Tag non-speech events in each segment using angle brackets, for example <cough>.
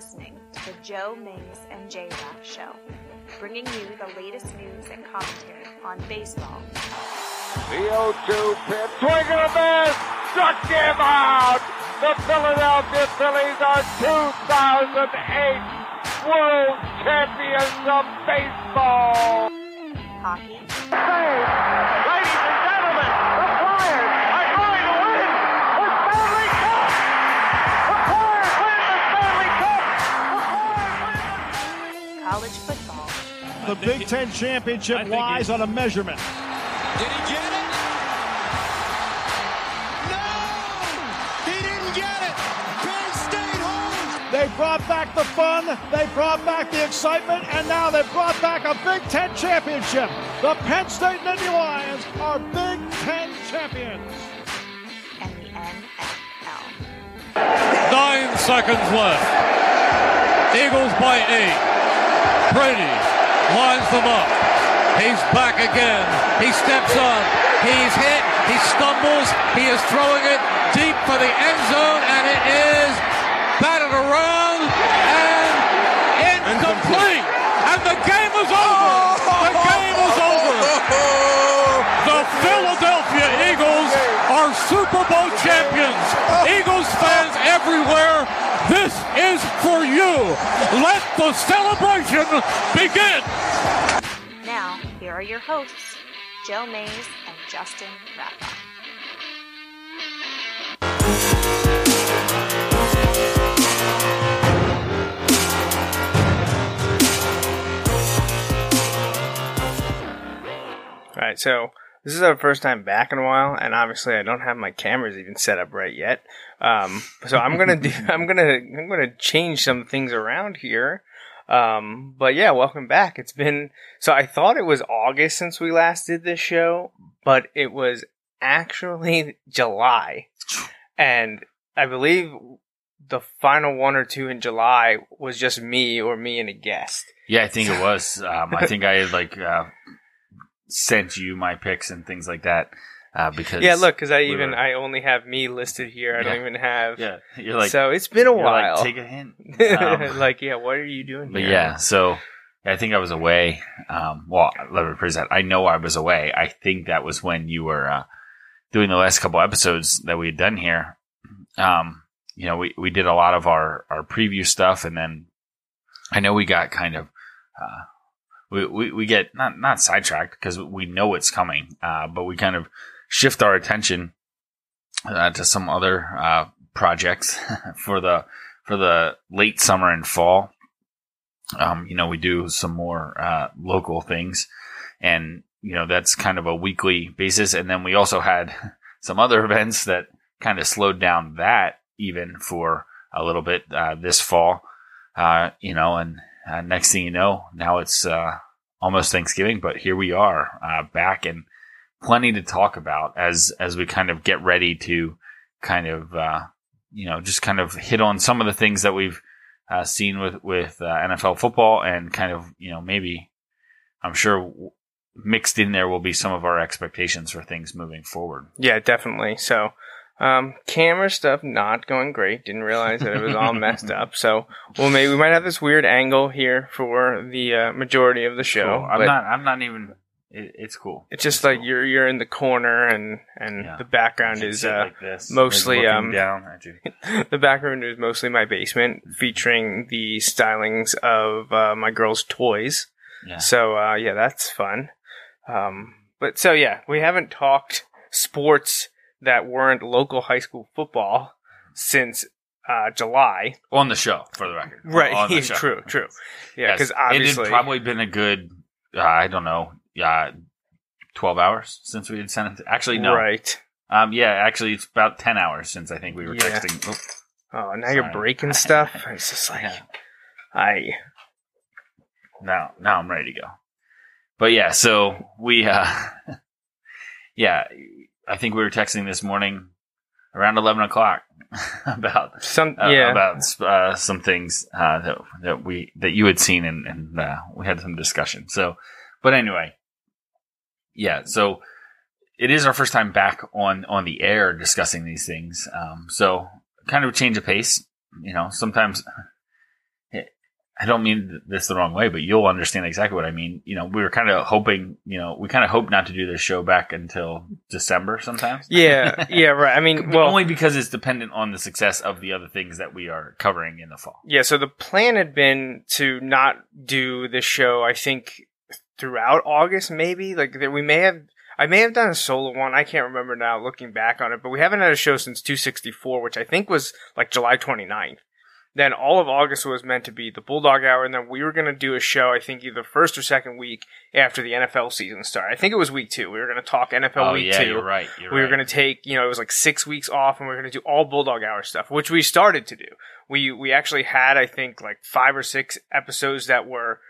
listening to the Joe Mays and J Raff Show, bringing you the latest news and commentary on baseball. The 0-2 pitch, swing and a miss, struck him out. The Philadelphia Phillies are 2008 World Champions of Baseball. Hockey, Ladies college football, The Big Ten championship lies on a measurement. Did he get it? No! He didn't get it! Penn State holds! They brought back the fun, they brought back the excitement, and now they've brought back a Big Ten championship. The Penn State Nittany Lions are Big Ten champions. and the NFL. Nine seconds left. Eagles by eight. Brady lines them up. He's back again. He steps up. He's hit. He stumbles. He is throwing it deep for the end zone, and it is batted around and incomplete. And the game is over. The game is over. The <laughs> Philadelphia Eagles are Super Bowl. Eagles fans everywhere, this is for you. Let the celebration begin. Now, here are your hosts, Joe Mays and Justin Raffa. All right, so this is our first time back in a while, and obviously I don't have my cameras even set up right yet. Um, so I'm gonna do, <laughs> I'm gonna, I'm gonna change some things around here. Um, but yeah, welcome back. It's been so I thought it was August since we last did this show, but it was actually <laughs> July, and I believe the final one or two in July was just me or me and a guest. Yeah, I think it was. Um, I think I had like uh, sent you my picks and things like that uh, because Yeah, look, because I we even were- I only have me listed here. I don't even have. yeah, you're like so it's been a you're like, while. take a hint. <laughs> Um, like, yeah, what are you doing But here? yeah, so I think I was away. Um, well, let me rephrase that. I know I was away. I think that was when you were uh, doing the last couple episodes that we had done here. Um, you know, we, we did a lot of our, our preview stuff, and then I know we got kind of uh, we, we we get not not sidetracked because we know it's coming, uh, but we kind of shift our attention uh, to some other uh, projects <laughs> for the for the late summer and fall um, you know, we do some more uh, local things, and you know that's kind of a weekly basis. And then we also had <laughs> some other events that kind of slowed down that even for a little bit uh, this fall. Uh, you know, and uh, next thing you know, now it's uh, almost Thanksgiving, but here we are uh, back and plenty to talk about as as we kind of get ready to kind of uh, you know just kind of hit on some of the things that we've uh, seen with with uh, NFL football, and kind of you know maybe I'm sure mixed in there will be some of our expectations for things moving forward. Yeah, definitely. So, um, camera stuff not going great. Didn't realize that it was all messed <laughs> up. So, well, maybe we might have this weird angle here for the uh, majority of the show. Cool. I'm not. I'm not even. It, it's cool. It's just like cool. you're you're in the corner and and Yeah. the background is uh, like mostly, um, down at you. <laughs> the background is mostly my basement, featuring the stylings of uh, my girls' toys. Yeah. So uh, yeah, that's fun. Um, but so yeah, we haven't talked sports that weren't local high school football since uh, July. on the show, for the record. Right. On the <laughs> show. true. True. Yeah, Yes. because it had probably been a good. Uh, I don't know. Uh, Twelve hours since we had sent it. Actually, no. right. Um, yeah, actually, it's about ten hours since I think we were Yeah. texting. Oh, Oh, now you're breaking <laughs> stuff. It's just like. I now now I'm ready to go. But yeah, so we uh <laughs> yeah, I think we were texting this morning around eleven o'clock <laughs> about some uh, yeah. about uh, some things uh, that that we that you had seen and, and uh, we had some discussion. So, but anyway, yeah. So it is our first time back on on the air discussing these things. Um, so kind of a change of pace. You know, sometimes I don't mean this the wrong way, but you'll understand exactly what I mean. You know, we were kind of hoping, you know, we kind of hoped not to do this show back until December sometimes. Yeah, yeah, right. I mean, <laughs> well, only because it's dependent on the success of the other things that we are covering in the fall. Yeah, so the plan had been to not do this show, I think, throughout August, maybe. Like, that we may have, I may have done a solo one. I can't remember now looking back on it, but we haven't had a show since 264, which I think was like July 29th. Then all of August was meant to be the Bulldog Hour, and then we were going to do a show, I think, either first or second week after the NFL season started. I think it was week two. We were going to talk NFL oh week yeah, 2 you're right. You're we were going to take, you know, it was like six weeks off, and we were going to do all Bulldog Hour stuff, which we started to do. We we actually had, I think, like five or six episodes that were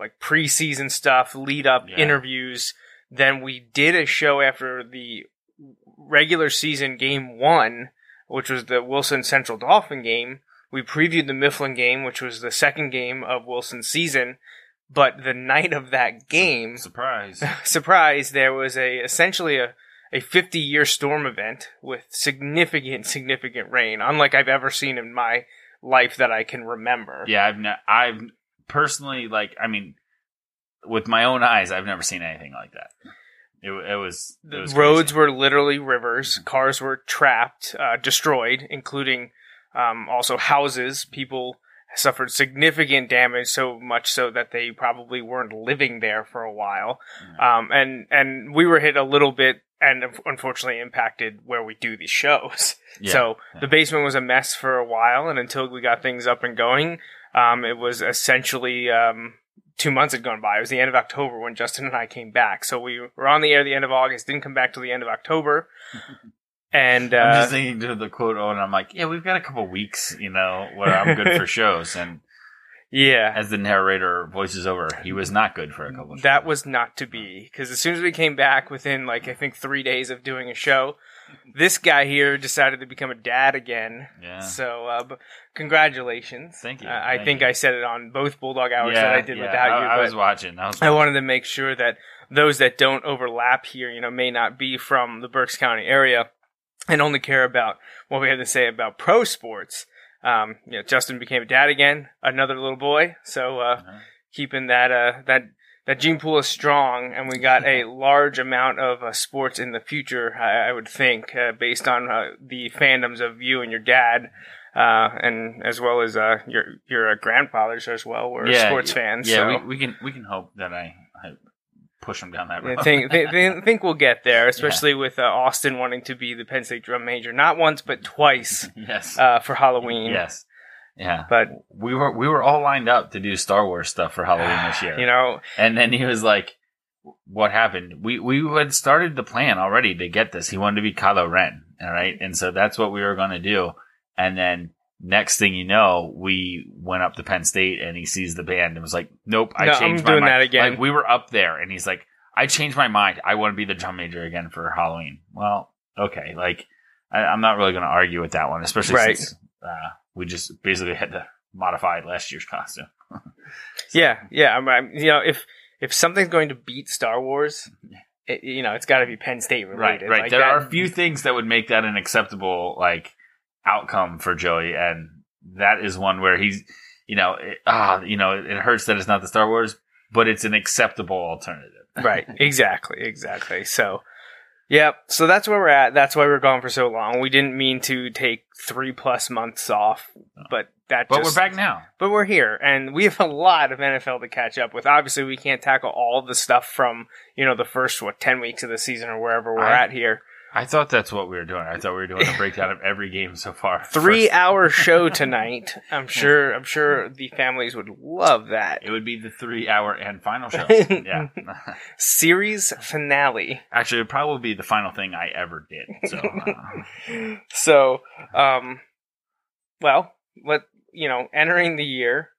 like preseason stuff, lead up Yeah. interviews. Then we did a show after the regular season game one, which was the Wilson Central Dauphin game. We previewed the Mifflin game, which was the second game of Wilson's season. But the night of that game, surprise. <laughs> surprise, there was a essentially a a 50 year storm event with significant significant rain, unlike I've ever seen in my life that I can remember. yeah, I've ne- I've personally like I mean, with my own eyes, I've never seen anything like that. It, it was it The was roads were literally rivers. Cars were trapped, uh, destroyed, including um, also houses. People suffered significant damage, so much so that they probably weren't living there for a while. Um, and and we were hit a little bit, and unfortunately impacted where we do these <laughs> shows. Yeah, so yeah. the basement was a mess for a while, and until we got things up and going, um, it was essentially um, two months had gone by. It was the end of October when Justin and I came back. So we were on the air the end of August, didn't come back till the end of October. <laughs> And I'm uh, just thinking to the quote, oh, and I'm like, yeah, we've got a couple weeks, you know, where I'm good for <laughs> shows. And yeah, as the narrator voices over, he was not good for a couple. Of that shows. was not to be because as soon as we came back within like I think three days of doing a show, this guy here decided to become a dad again. yeah. So, uh, b- congratulations. Thank you, Uh, I thank think you. I said it on both Bulldog hours yeah, that I did yeah, without I, you. I was watching. I was. I watching. wanted to make sure that those that don't overlap here, you know, may not be from the Berks County area and only care about what we have to say about pro sports. Um, you know, Justin became a dad again, another little boy. So, uh, Uh-huh. keeping that, uh, that, that gene pool is strong, and we got a large amount of uh, sports in the future. I, I would think, uh, based on uh, the fandoms of you and your dad, uh, and as well as uh, your your uh, grandfathers as well were sports fans. Yeah, so. we, we can we can hope that I, I push them down that road. I think, think, think, <laughs> think we'll get there, especially with uh, Austin wanting to be the Penn State drum major, not once but twice <laughs> yes. uh, for Halloween. yes. Yeah. But we were we were all lined up to do Star Wars stuff for Halloween this <sighs> year. you know, And then he was like, "What happened? We we had started the plan already to get this. He wanted to be Kylo Ren, all right, and so that's what we were going to do. And then next thing you know, we went up to Penn State, and he sees the band and was like, "Nope, I No, I'm changed my doing mind." that again. Like we were up there, and he's like, "I changed my mind. I want to be the drum major again for Halloween." Well, okay, like I, I'm not really going to argue with that one, especially Right. since uh, we just basically had to modify last year's costume. <laughs> yeah, yeah. I'm, I'm, you know, if if something's going to beat Star Wars, it, you know, it's got to be Penn State Right, related. right. Like there that- are a few things that would make that an acceptable like outcome for Joey, and that is one where he's, you know, it, ah, you know, it hurts that it's not the Star Wars, but it's an acceptable alternative. right <laughs> exactly exactly so yeah so that's where we're at. That's why we're gone for so long. We didn't mean to take three plus months off but that But just, we're back now. but we're here and we have a lot of nfl to catch up with. Obviously we can't tackle all the stuff from you know the first what 10 weeks of the season or wherever we're I- at here I thought that's what we were doing. I thought we were doing a breakdown of every game so far. <laughs> three First- hour show <laughs> tonight i'm sure i'm sure the families would love that It would be the three-hour and final show. <laughs> yeah, series finale actually, it probably be the final thing I ever did. So, uh, so um well let you know entering the year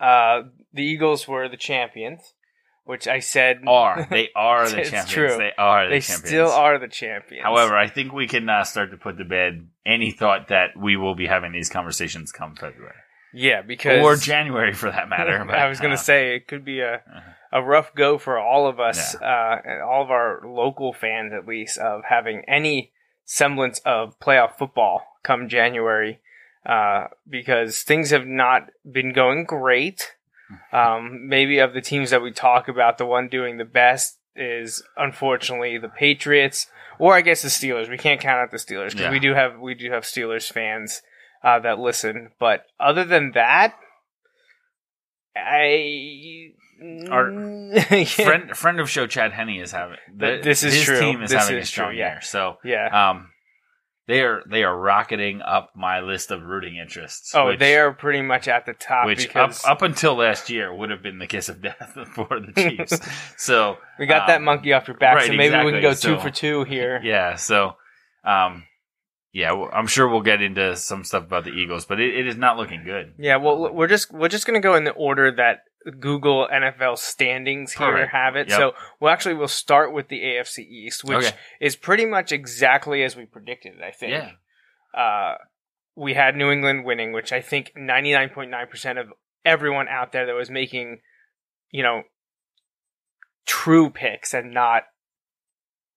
uh the eagles were the champions which i said are they <laughs> are the champions? true. They are the champions. they champions. still are the champions However, I think we can uh, start to put to bed any thought that we will be having these conversations come February yeah because or January, for that matter. <laughs> but, i was gonna uh, say it could be a uh-huh. a rough go for all of us uh and all of our local fans at least of having any semblance of playoff football come january uh, because things have not been going great. Um, maybe of the teams that we talk about, the one doing the best is unfortunately the Patriots, or I guess the Steelers. We can't count out the Steelers because Yeah. we do have we do have Steelers fans uh, that listen. But other than that, I Our Yeah. <laughs> friend friend of show Chad Henney is having Th- this is his true. team is This having is a strong true, yeah. year. So yeah. um, they are they are rocketing up my list of rooting interests. Oh, which- they are pretty much at the top which up, because up until last year would have been the kiss of death <laughs> for the Chiefs. <laughs> so we got that um, monkey off your back, right, so maybe we can exactly. go two for two here. <laughs> Yeah, so um, yeah, I'm sure we'll get into some stuff about the Eagles, but it, it is not looking good. Yeah, well, we're just we're just gonna go in the order that Google NFL standings here have it. Yep. So we'll actually we'll start with the AFC East, which Okay. is pretty much exactly as we predicted. I think. Yeah. Uh, we had New England winning, which I think 99.9% of everyone out there that was making, you know, true picks and not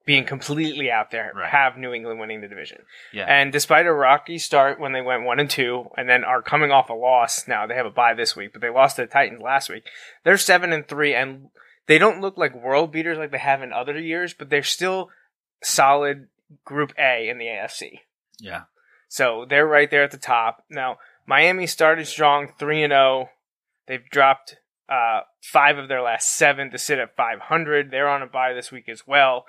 being completely out there Right. have New England winning the division. Yeah. And despite a rocky start when they went one and two, and then are coming off a loss now, they have a bye this week, but they lost to the Titans last week. They're seven and three, and they don't look like world beaters like they have in other years, but they're still solid Group A in the AFC. yeah. So they're right there at the top. Now, Miami started strong, 3 and 0. They've dropped uh, five of their last seven to sit at 500. They're on a bye this week as well.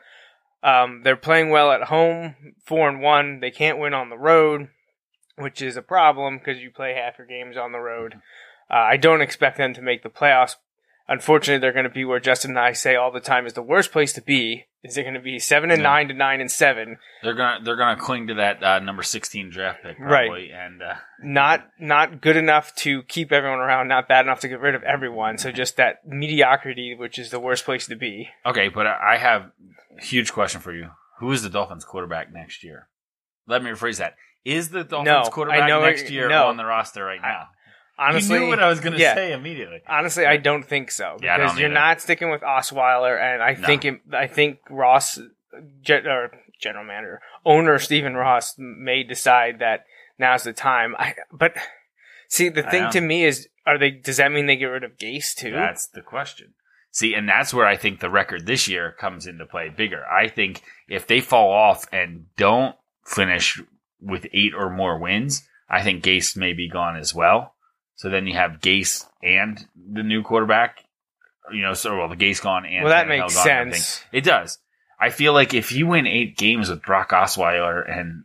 Um, they're playing well at home, 4 and 1. They can't win on the road, which is a problem because you play half your games on the road. Uh, I don't expect them to make the playoffs. Unfortunately, they're going to be where Justin and I say all the time is the worst place to be. Is they're going to be seven and Yeah. nine to nine and seven, They're gonna they're gonna cling to that uh, number sixteen draft pick Right. and uh, not not good enough to keep everyone around, not bad enough to get rid of everyone. So just that mediocrity, which is the worst place to be. okay. But I have a huge question for you: Who is the Dolphins quarterback next year? Let me rephrase that: Is the Dolphins No, quarterback next year no. on the roster right now? Honestly, you knew what I was going to yeah. say immediately. Honestly, I don't think so Yeah, I because don't you're either. not sticking with Osweiler, and I No. think it, I think Ross, gen, or general manager, owner Stephen Ross may decide that now's the time. I but see the I thing know. to me is, are they? Does that mean they get rid of Gase too? That's the question. See, and that's where I think the record this year comes into play bigger. I think if they fall off and don't finish with eight or more wins, I think Gase may be gone as well. So then you have Gase and the new quarterback. You know, so well the Gase gone and Well, that Tannehill makes gone sense. It does. I feel like if you win eight games with Brock Osweiler and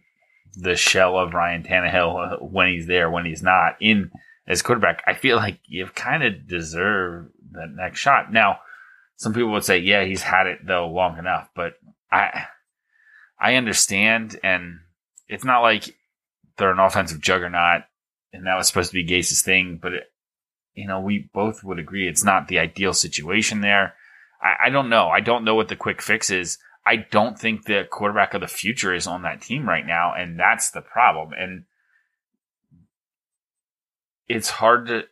the shell of Ryan Tannehill uh, when he's there, when he's not in as quarterback, I feel like you've kind of deserved the next shot. Now, some people would say, yeah, he's had it though long enough, but I, I understand, and it's not like they're an offensive juggernaut, and that was supposed to be Gase's thing, but it, you know, we both would agree it's not the ideal situation there. I, I don't know. I don't know what the quick fix is. I don't think the quarterback of the future is on that team right now, and that's the problem. And it's hard to.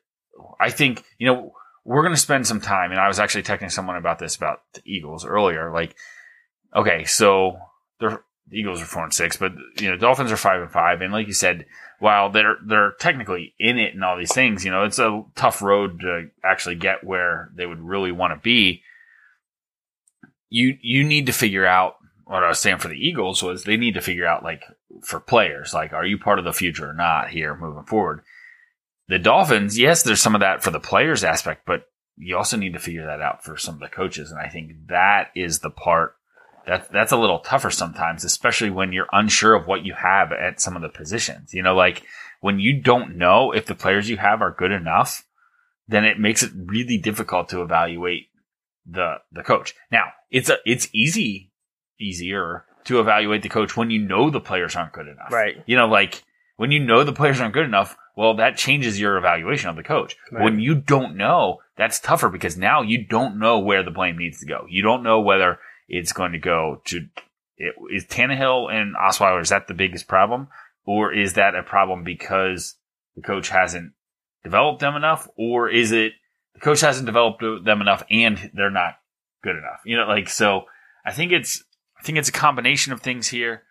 I think you know we're going to spend some time, and I was actually texting someone about this about the Eagles earlier. Like, okay, so the Eagles are four and six, but you know Dolphins are five and five, and like you said, while they're they're technically in it and all these things, you know, it's a tough road to actually get where they would really want to be. You you need to figure out what I was saying for the Eagles was they need to figure out like for players, like are you part of the future or not here moving forward. The Dolphins, yes, there's some of that for the players aspect, but you also need to figure that out for some of the coaches, and I think that is the part that that's a little tougher sometimes, especially when you're unsure of what you have at some of the positions. You know, like when you don't know if the players you have are good enough, then it makes it really difficult to evaluate the the coach. Now, it's a it's easy easier to evaluate the coach when you know the players aren't good enough. Right. You know, like when you know the players aren't good enough, well, that changes your evaluation of the coach. Right. When you don't know, that's tougher because now you don't know where the blame needs to go. You don't know whether it's going to go to it, is Tannehill and Osweiler. Is that the biggest problem, or is that a problem because the coach hasn't developed them enough, or is it the coach hasn't developed them enough and they're not good enough? You know, like so. I think it's I think it's a combination of things here.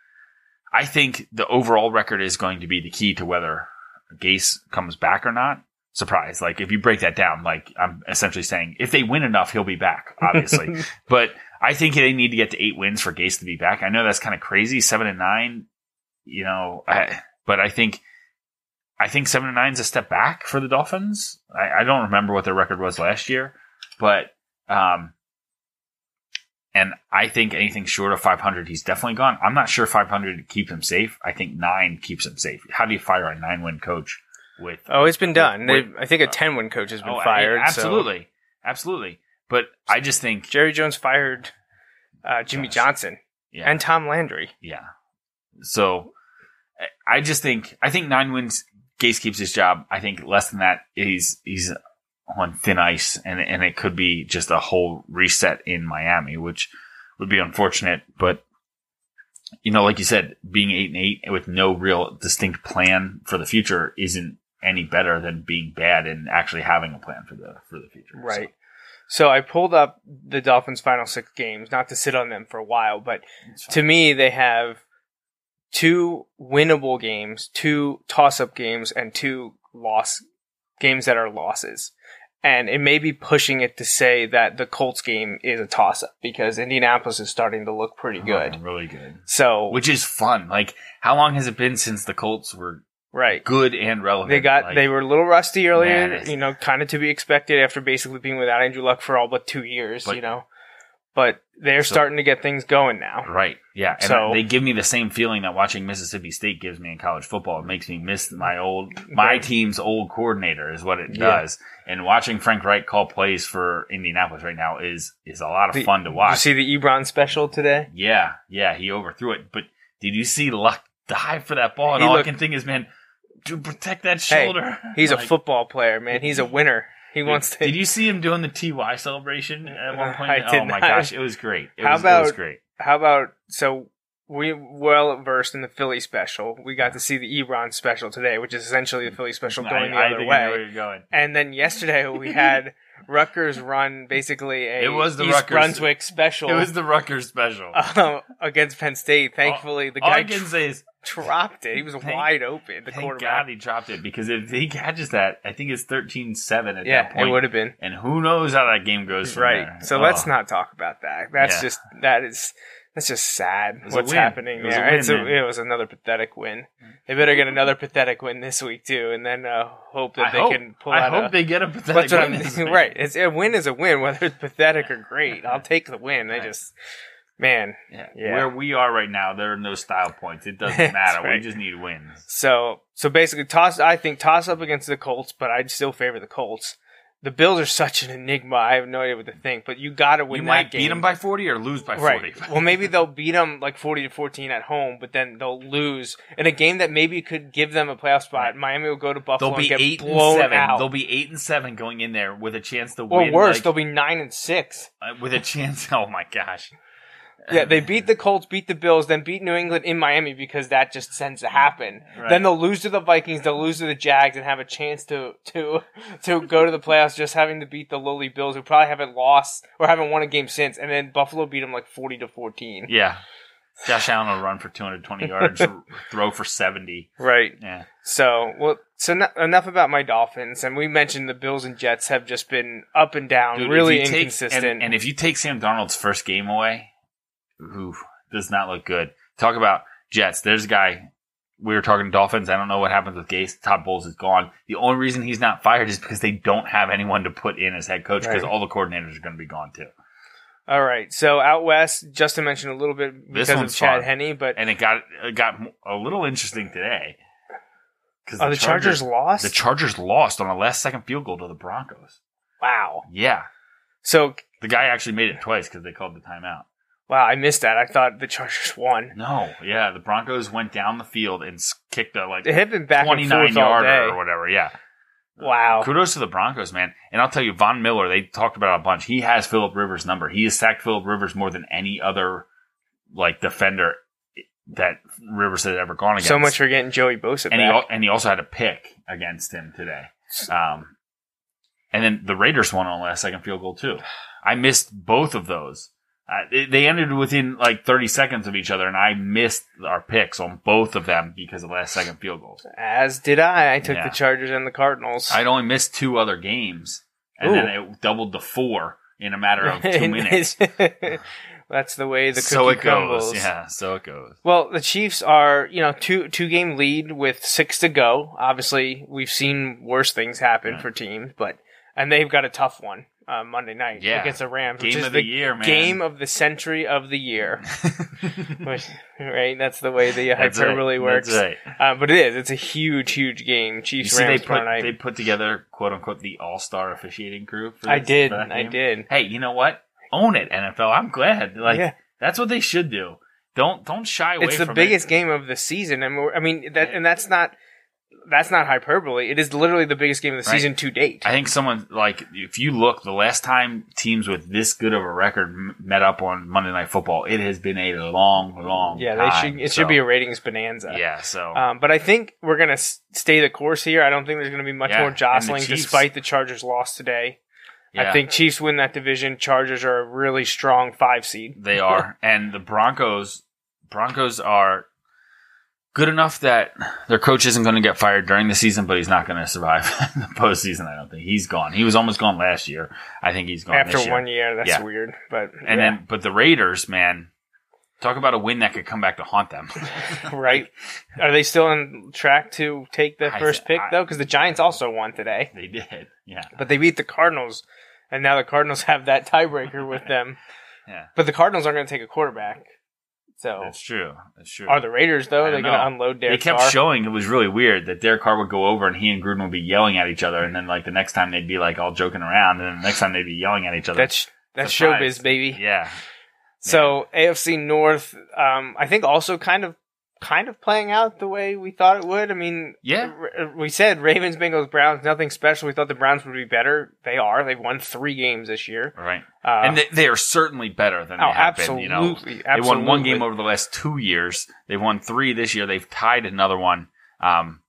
I think the overall record is going to be the key to whether Gase comes back or not, surprise. Like if you break that down, like I'm essentially saying if they win enough, he'll be back, obviously. <laughs> but I think they need to get to eight wins for Gase to be back. I know that's kind of crazy, seven and nine, you know, I, but I think I think seven and nine is a step back for the Dolphins. I, I don't remember what their record was last year, but um, and I think anything short of 500, he's definitely gone. I'm not sure 500 keeps him safe. I think nine keeps him safe. How do you fire a nine win coach with? Oh, it's been done. with- I think a ten win coach has been Oh, fired. so- absolutely, absolutely. But I just think, Jerry Jones fired uh, Jimmy. Johnson yeah, and Tom Landry. yeah. So I- I just think I think nine wins. Gase keeps his job. I think less than that, he's he's on thin ice, and and it could be just a whole reset in Miami, which would be unfortunate. But you know, like you said, being eight and eight with no real distinct plan for the future isn't any better than being bad and actually having a plan for the for the future. Right. So I pulled up the Dolphins' final six games, not to sit on them for a while, but to me, they have two winnable games, two toss-up games, and two loss games that are losses. And it may be pushing it to say that the Colts game is a toss-up because Indianapolis is starting to look pretty oh, good. Oh, really good. So, Which is fun. Like, how long has it been since the Colts were right. good and relevant? They got Like, they were a little rusty earlier, Man, you know, kind of to be expected after basically being without Andrew Luck for all but two years, But- you know. But they're So- starting to get things going now. Right. Yeah. And So- they give me the same feeling that watching Mississippi State gives me in college football. It makes me miss my old, my Right. team's old coordinator is what it Yeah. does. And watching Frank Reich call plays for Indianapolis right now is, is a lot of The- fun to watch. you see the Ebron special today? yeah. Yeah. He overthrew it. But did you see Luck dive for that ball? And He all looked- I can think is, man, to protect that Hey, shoulder. <laughs> He's a football player, man. He's a <laughs> winner. He wants to. Did you see him doing the TY celebration at one <laughs> point? I did oh my not. gosh, it was great. It How was, it was about- great. How about so we well versed in the Philly special. We got to see the Ebron special today, which is essentially the Philly special going the I, I other way. you're going. And then yesterday we had Rutgers run basically a It was the East Rutgers- Brunswick special It was the Rutgers special. um, against Penn State. Thankfully, the All guy I can say is, dropped it. He was Thank- wide open. The thank. God he dropped it because if he catches that, I think it's 13-7 at yeah, that point. it would have been. And who knows how that game goes right. there. So Oh. let's not talk about that. That's Yeah. just that is that's just sad. What's happening It was a win, it's a, it was another pathetic win. They better get another pathetic win this week too, and then uh, hope that I they hope, can pull I out. hope a, they get a pathetic win I'm this <laughs> week. right. It's a win is a win, whether it's pathetic or great. I'll <laughs> take the win. They Right. just man. Yeah. Yeah. Where we are right now, there are no style points. It doesn't <laughs> matter. We just need wins. So so basically, toss. I think toss up against the Colts, but I'd still favor the Colts. The Bills are such an enigma. I have no idea what to think, but you got to win You that might game. beat them by 40 or lose by 40. Right. well, maybe <laughs> they'll beat them like forty to fourteen at home, but then they'll lose in a game that maybe could give them a playoff spot. Right. Miami will go to Buffalo They'll be and get eight and seven. out. They'll be eight and seven going in there with a chance to or win. Or worse, like, they'll be nine and six. uh, with a chance. <laughs> Oh my gosh! Yeah, they beat the Colts, beat the Bills, then beat New England in Miami because that just tends to happen. Right. Then they'll lose to the Vikings, they'll lose to the Jags, and have a chance to to to go to the playoffs just having to beat the lowly Bills, who probably haven't lost or haven't won a game since. And then Buffalo beat them like forty to fourteen. Yeah, Josh Allen will run for 220 yards, <laughs> throw for 70. Right. Yeah, So, well, so no, enough about my Dolphins. And we mentioned the Bills and Jets have just been up and down, Dude, really you take- inconsistent. and, and if you take Sam Darnold's first game away, ooh, does not look good. Talk about Jets. There's a guy. We were talking Dolphins. I don't know what happens with Gase. Todd Bowles is gone. The only reason he's not fired is because they don't have anyone to put in as head coach because Right. all the coordinators are going to be gone too. All right. So out west, Justin mentioned a little bit because of Chad. Henney, but And it got it got a little interesting today. Because oh, the Chargers, lost. The Chargers lost on a last second field goal to the Broncos. wow. Yeah. So The guy actually made it twice because they called the timeout. Wow, I missed that. I thought the Chargers won. No, yeah, the Broncos went down the field and kicked a like They have been back and 29 forth all yarder day. or whatever. Yeah. Wow. Kudos to the Broncos, man. And I'll tell you, Von Miller, they talked about it a bunch. He has Philip Rivers' number. He has sacked Philip Rivers more than any other like defender that Rivers had ever gone against. So much for getting Joey Bosa and he back. al- and he also had a pick against him today. Um, and then the Raiders won on last second field goal too. I missed both of those. Uh, they, they ended within like 30 seconds of each other, and I missed our picks on both of them because of last second field goals. As did I. I took Yeah. the Chargers and the Cardinals. I'd only missed two other games, and then it doubled to four in a matter of two <laughs> minutes. <laughs> That's the way the cookie so it crumbles. goes. Yeah, so it goes. Well, the Chiefs are, you know, two two game lead with six to go. Obviously, we've seen worse things happen for teams, but and they've got a tough one uh, Monday night Yeah. against the Rams, which Game is of the year, man. game of the century of the year. <laughs> Which, right, that's the way the hyperbole right. works. Right. Uh, but it is. It's a huge, huge game. You Chiefs see, they Rams put tomorrow night. they put together quote unquote the all star officiating crew. For I did. I did. Hey, you know what? Own it, NFL. I'm glad. Like Yeah. that's what they should do. Don't don't shy away. It's the biggest It. game of the season, and we're, I mean that, and that's not that's not hyperbole. It is literally the biggest game of the Right. season to date. I think someone like if you look, the last time teams with this good of a record met up on Monday Night Football, it has been a long, long. yeah, they time. should. It So, should be a ratings bonanza. yeah. So Um, but I think we're gonna stay the course here. I don't think there's gonna be much Yeah, more and the jostling, despite the Chargers' loss today. yeah, I think Chiefs win that division. Chargers are a really strong five seed. they are, <laughs> and the Broncos. Broncos are good enough that their coach isn't going to get fired during the season, but he's not going to survive <laughs> the postseason. I don't think he's gone. He was almost gone last year. I think he's gone After this year. one year, that's Yeah. weird. But And then, but the Raiders, man, talk about a win that could come back to haunt them. <laughs> <laughs> right? Are they still on track to take the I first th- pick I- though? Because the Giants also won today, they did, yeah, but they beat the Cardinals, and now the Cardinals have that tiebreaker with them. yeah. But the Cardinals aren't going to take a quarterback. So That's true. That's true. are the Raiders though? They're going to unload they kept Carr. showing it was really weird that Derek Carr would go over and he and Gruden would be yelling at each other, and then like the next time they'd be like all joking around, and then the next time they'd be yelling at each other. That's that's Surprise. showbiz, baby. yeah, So AFC North, um, I think also kind of kind of playing out the way we thought it would. I mean, Yeah. we said Ravens, Bengals, Browns, nothing special. We thought the Browns would be better. They are. They've won three games this year. right. Uh, and they, they are certainly better than they oh, have been. You know, absolutely, they won one game over the last two years. They've won three this year. They've tied another one. Um,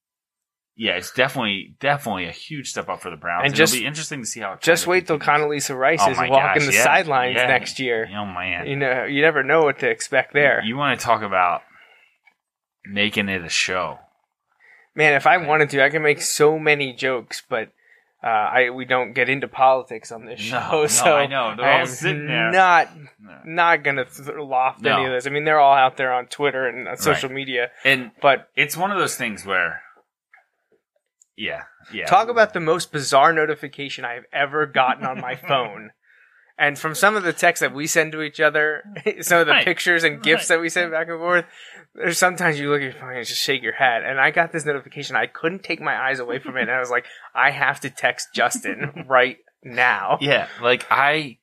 yeah, it's definitely definitely a huge step up for the Browns. And And just- it'll be interesting to see how. It Just wait till. Condoleezza Rice Oh is walking gosh, the yeah, sidelines yeah. next year. Oh man, You know, you never know what to expect there. You want to talk about making it a show? Man, if I wanted to, I could make so many jokes, but uh, I we don't get into politics on this show. no, so I know. They're I all sitting there. Not No. not gonna th- loft any of this. I mean, they're all out there on Twitter and uh, social media. And But it's one of those things where, yeah, yeah. talk about the most bizarre notification I have ever gotten on my <laughs> phone. And from some of the texts that we send to each other, <laughs> some of the Right. pictures and gifts Right. that we send back and forth, there's sometimes you look at your phone and just shake your head. And I got this notification. I couldn't take my eyes away from it. And I was like, I have to text Justin <laughs> right now. Yeah, like I.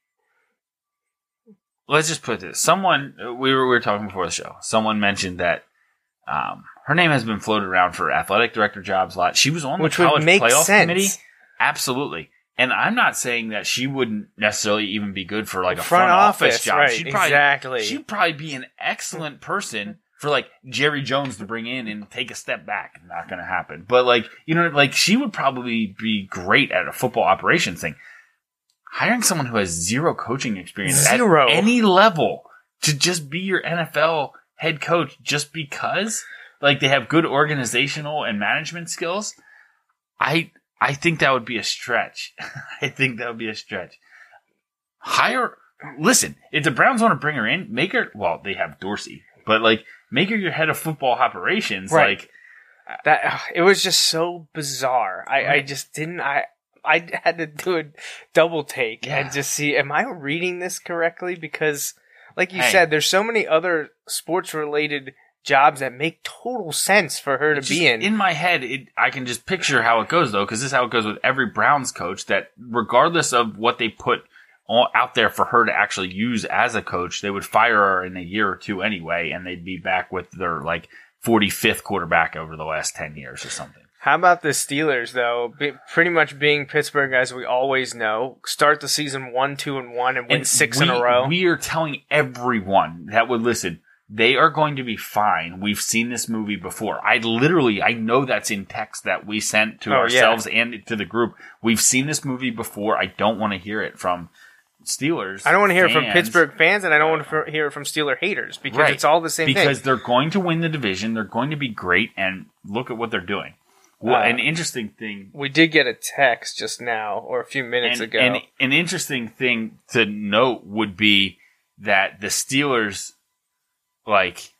Let's just put this. Someone we were we were talking before the show. Someone mentioned that um, her name has been floated around for athletic director jobs a lot. She was on Which the would college make playoff sense. committee. Absolutely. And I'm not saying that she wouldn't necessarily even be good for like a Front front, office, office, job. right, She'd probably, exactly. She'd probably be an excellent person for like Jerry Jones to bring in and take a step back. Not going to happen. But like you know, like she would probably be great at a football operations thing. Hiring someone who has zero coaching experience Zero. at any level to just be your NFL head coach just because like they have good organizational and management skills. I I think that would be a stretch. <laughs> I think that would be a stretch. Hire listen, if the Browns want to bring her in, make her well, they have Dorsey, but like make her your head of football operations. Right. Like That <sighs> it was just so bizarre. I, I just didn't. I I <laughs> had to do a double take Yeah. and just see, am I reading this correctly? Because, like you Hey. said, there's so many other sports related jobs that make total sense for her to It's be in. In my head, it, I can just picture how it goes though, because this is how it goes with every Browns coach. That regardless of what they put all, out there for her to actually use as a coach, they would fire her in a year or two anyway, and they'd be back with their like 45th quarterback over the last 10 years or something. How about the Steelers, though? Be, pretty much being Pittsburgh, as we always know, start the season one, two, and one, and win And six we, in a row. We are telling everyone that would listen. They are going to be fine. We've seen this movie before. I literally, I know that's in text that we sent to Oh, yeah. ourselves and to the group. We've seen this movie before. I don't want to hear it from Steelers. I don't want to hear it from Pittsburgh fans, and I don't want to hear it from Steeler haters because Right. it's all the same because thing. they're going to win the division. They're going to be great, and look at what they're doing. Well, Uh, an interesting thing, We did get a text just now, or a few minutes and, ago. and an interesting thing to note would be that the Steelers, like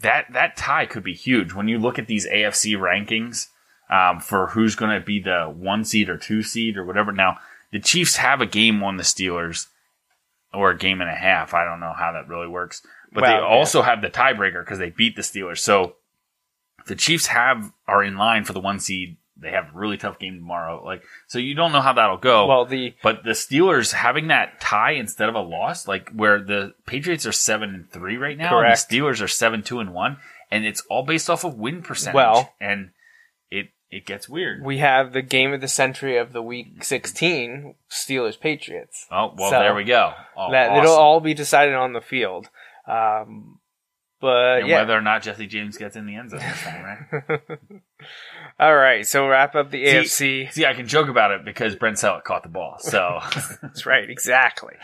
that, that tie could be huge when you look at these AFC rankings um, for who's going to be the one seed or two seed or whatever. Now, the Chiefs have a game on the Steelers, or a game and a half. I don't know how that really works, but they Well, yeah. also have the tiebreaker because they beat the Steelers. So the Chiefs have are in line for the one seed. They have a really tough game tomorrow. Like so, you don't know how that'll go. well, the But the Steelers having that tie instead of a loss, like where the Patriots are seven and three right now, Correct. and the Steelers are seven two and one, and it's all based off of win percentage. Well- and it it gets weird. we have the game of the century of the week 16 Steelers Patriots. oh well, So, there we go. Oh, that awesome. it'll all be decided on the field. Um, but and yeah. whether or not Jesse James gets in the end zone this time, right? <laughs> all right, so wrap up the See- AFC. See, I can joke about it because Brent Celek caught the ball. So <laughs> That's right, exactly.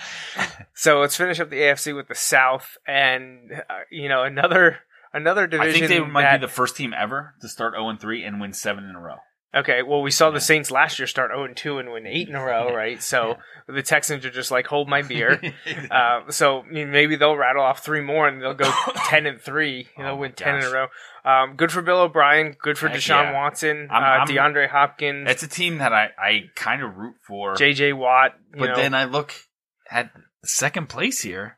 so let's finish up the AFC with the South, and uh, you know another another division. I think they might that- be the first team ever to start zero and three and win seven in a row. Okay, well, we saw the Saints last year start 0 2 and win 8 in a row, right? So the Texans are just like, hold my beer. <laughs> uh, so I mean, maybe they'll rattle off three more and they'll go <coughs> 10 and 3. They'll Oh, win my 10 in a row. Um, good for Bill O'Brien. Good for Heck Deshaun yeah. Watson. I'm- uh, I'm- DeAndre Hopkins. It's a team that I, I kind of root for. JJ Watt. But know, then I look at second place here,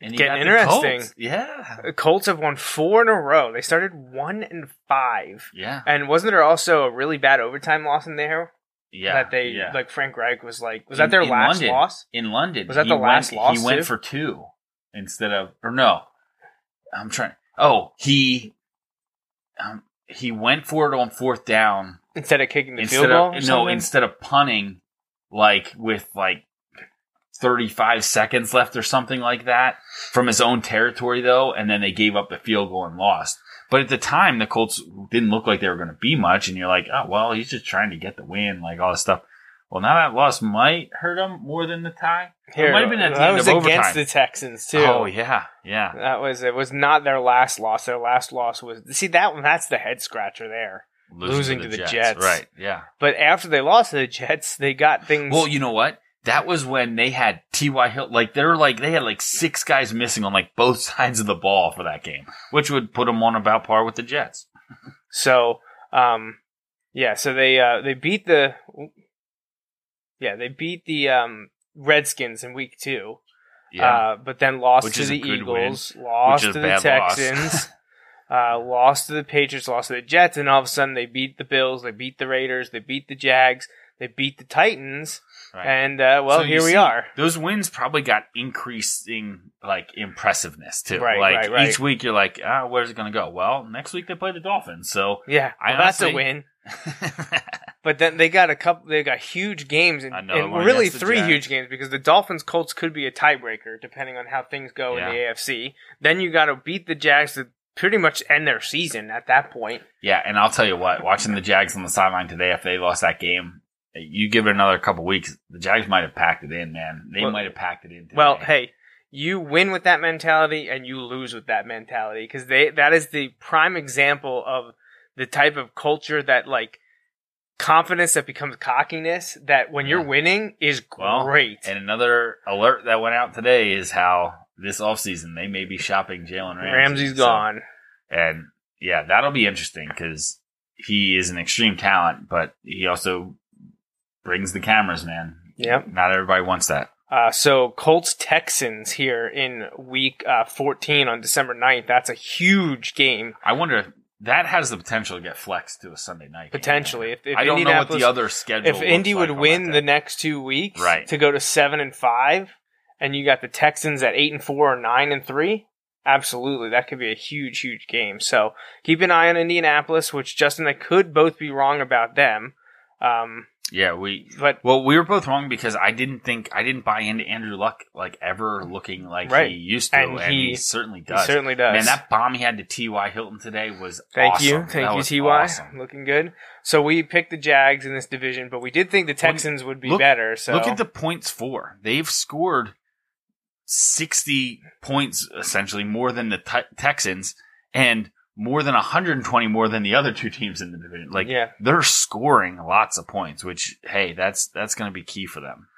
and Getting interesting. Colts. Yeah, the Colts have won four in a row. They started 1 and 5. yeah, And wasn't there also a really bad overtime loss in there? yeah. that they, yeah. like Frank Reich was like, was In- that their last London. loss? in London. Was that he the last went, loss, He went too? for two instead of or no. I'm trying. Oh, he um, he went for it on fourth down Instead of kicking the instead field goal? of no something? instead of punting like with like 35 seconds left or something like that from his own territory though and then they gave up the field goal and lost but at the time the colts didn't look like they were going to be much and you're like oh well he's just trying to get the win like all this stuff well now that loss might hurt him more than the tie Here, it might have been at the that end was of against overtime the Texans too. oh yeah yeah That was it. Was not their last loss. Their last loss was see that one. That's the head scratcher there. Losing to the Jets. right yeah But after they lost to the Jets, they got things. Well, you know what? That was when they had T.Y. Hill. Like, they were like, they had like six guys missing on like both <laughs> sides of the ball for that game, which would put them on about par with the Jets. <laughs> so, um, yeah. So they uh they beat the yeah they beat the um Redskins in week two. Yeah. Uh, but then lost Which to the Eagles, lost to the loss. Texans, <laughs> uh, lost to the Patriots, lost to the Jets, and all of a sudden they beat the Bills, they beat the Raiders, they beat the Jags, they beat the Titans, right. and uh, well, So here we are. Those wins probably got increasing like impressiveness too. Right, like right, right. each week you're like, ah, where's it going to go? Well, next week they play the Dolphins. So Yeah, I well, that's a win. <laughs> But then they got a couple. They got huge games, and, and really three huge games because the Dolphins Colts could be a tiebreaker depending on how things go Yeah. in the AFC. Then you got to beat the Jags to pretty much end their season at that point. yeah, and I'll tell you what, watching the Jags on the sideline today, if they lost that game, you give it another couple weeks, the Jags might have packed it in, man. They Well- might have packed it in. Today. Well, hey, you win with that mentality and you lose with that mentality because they that is the prime example of the type of culture that like confidence that becomes cockiness. That when you're Yeah. winning is Well, great. And another alert that went out today is how this offseason they may be shopping Jalen Ramsey. Ramsey's So- gone. and yeah, that'll be interesting because he is an extreme talent, but he also brings the cameras, man. Yep. Not everybody wants that. Uh, so Colts Texans here in week uh, 14 on December 9th. That's a huge game I wonder if that has the potential to get flexed to a Sunday night. game. potentially. If, if I don't know what the other schedule. if Indy would like win the next two weeks Right. to go to seven and five, and you got the Texans at eight and four or nine and three, absolutely that could be a huge, huge game. So keep an eye on Indianapolis, which Justin, I could both be wrong about them. Um, Yeah, we. But Well, we were both wrong because I didn't think I didn't buy into Andrew Luck like ever looking like Right. he used to, And and, he, he- certainly he does. certainly does. Man, that bomb he had to T.Y. Hilton today was Thank awesome. you, That thank you, Ty. awesome. Looking good. So we picked the Jags in this division, but we did think the Texans would be look- better. So Look at the points for. They've scored 60 points, essentially, more than the te- Texans, and more than 120 more than the other two teams in the division. Like, Yeah. they're scoring lots of points, which, hey, that's, that's going to be key for them.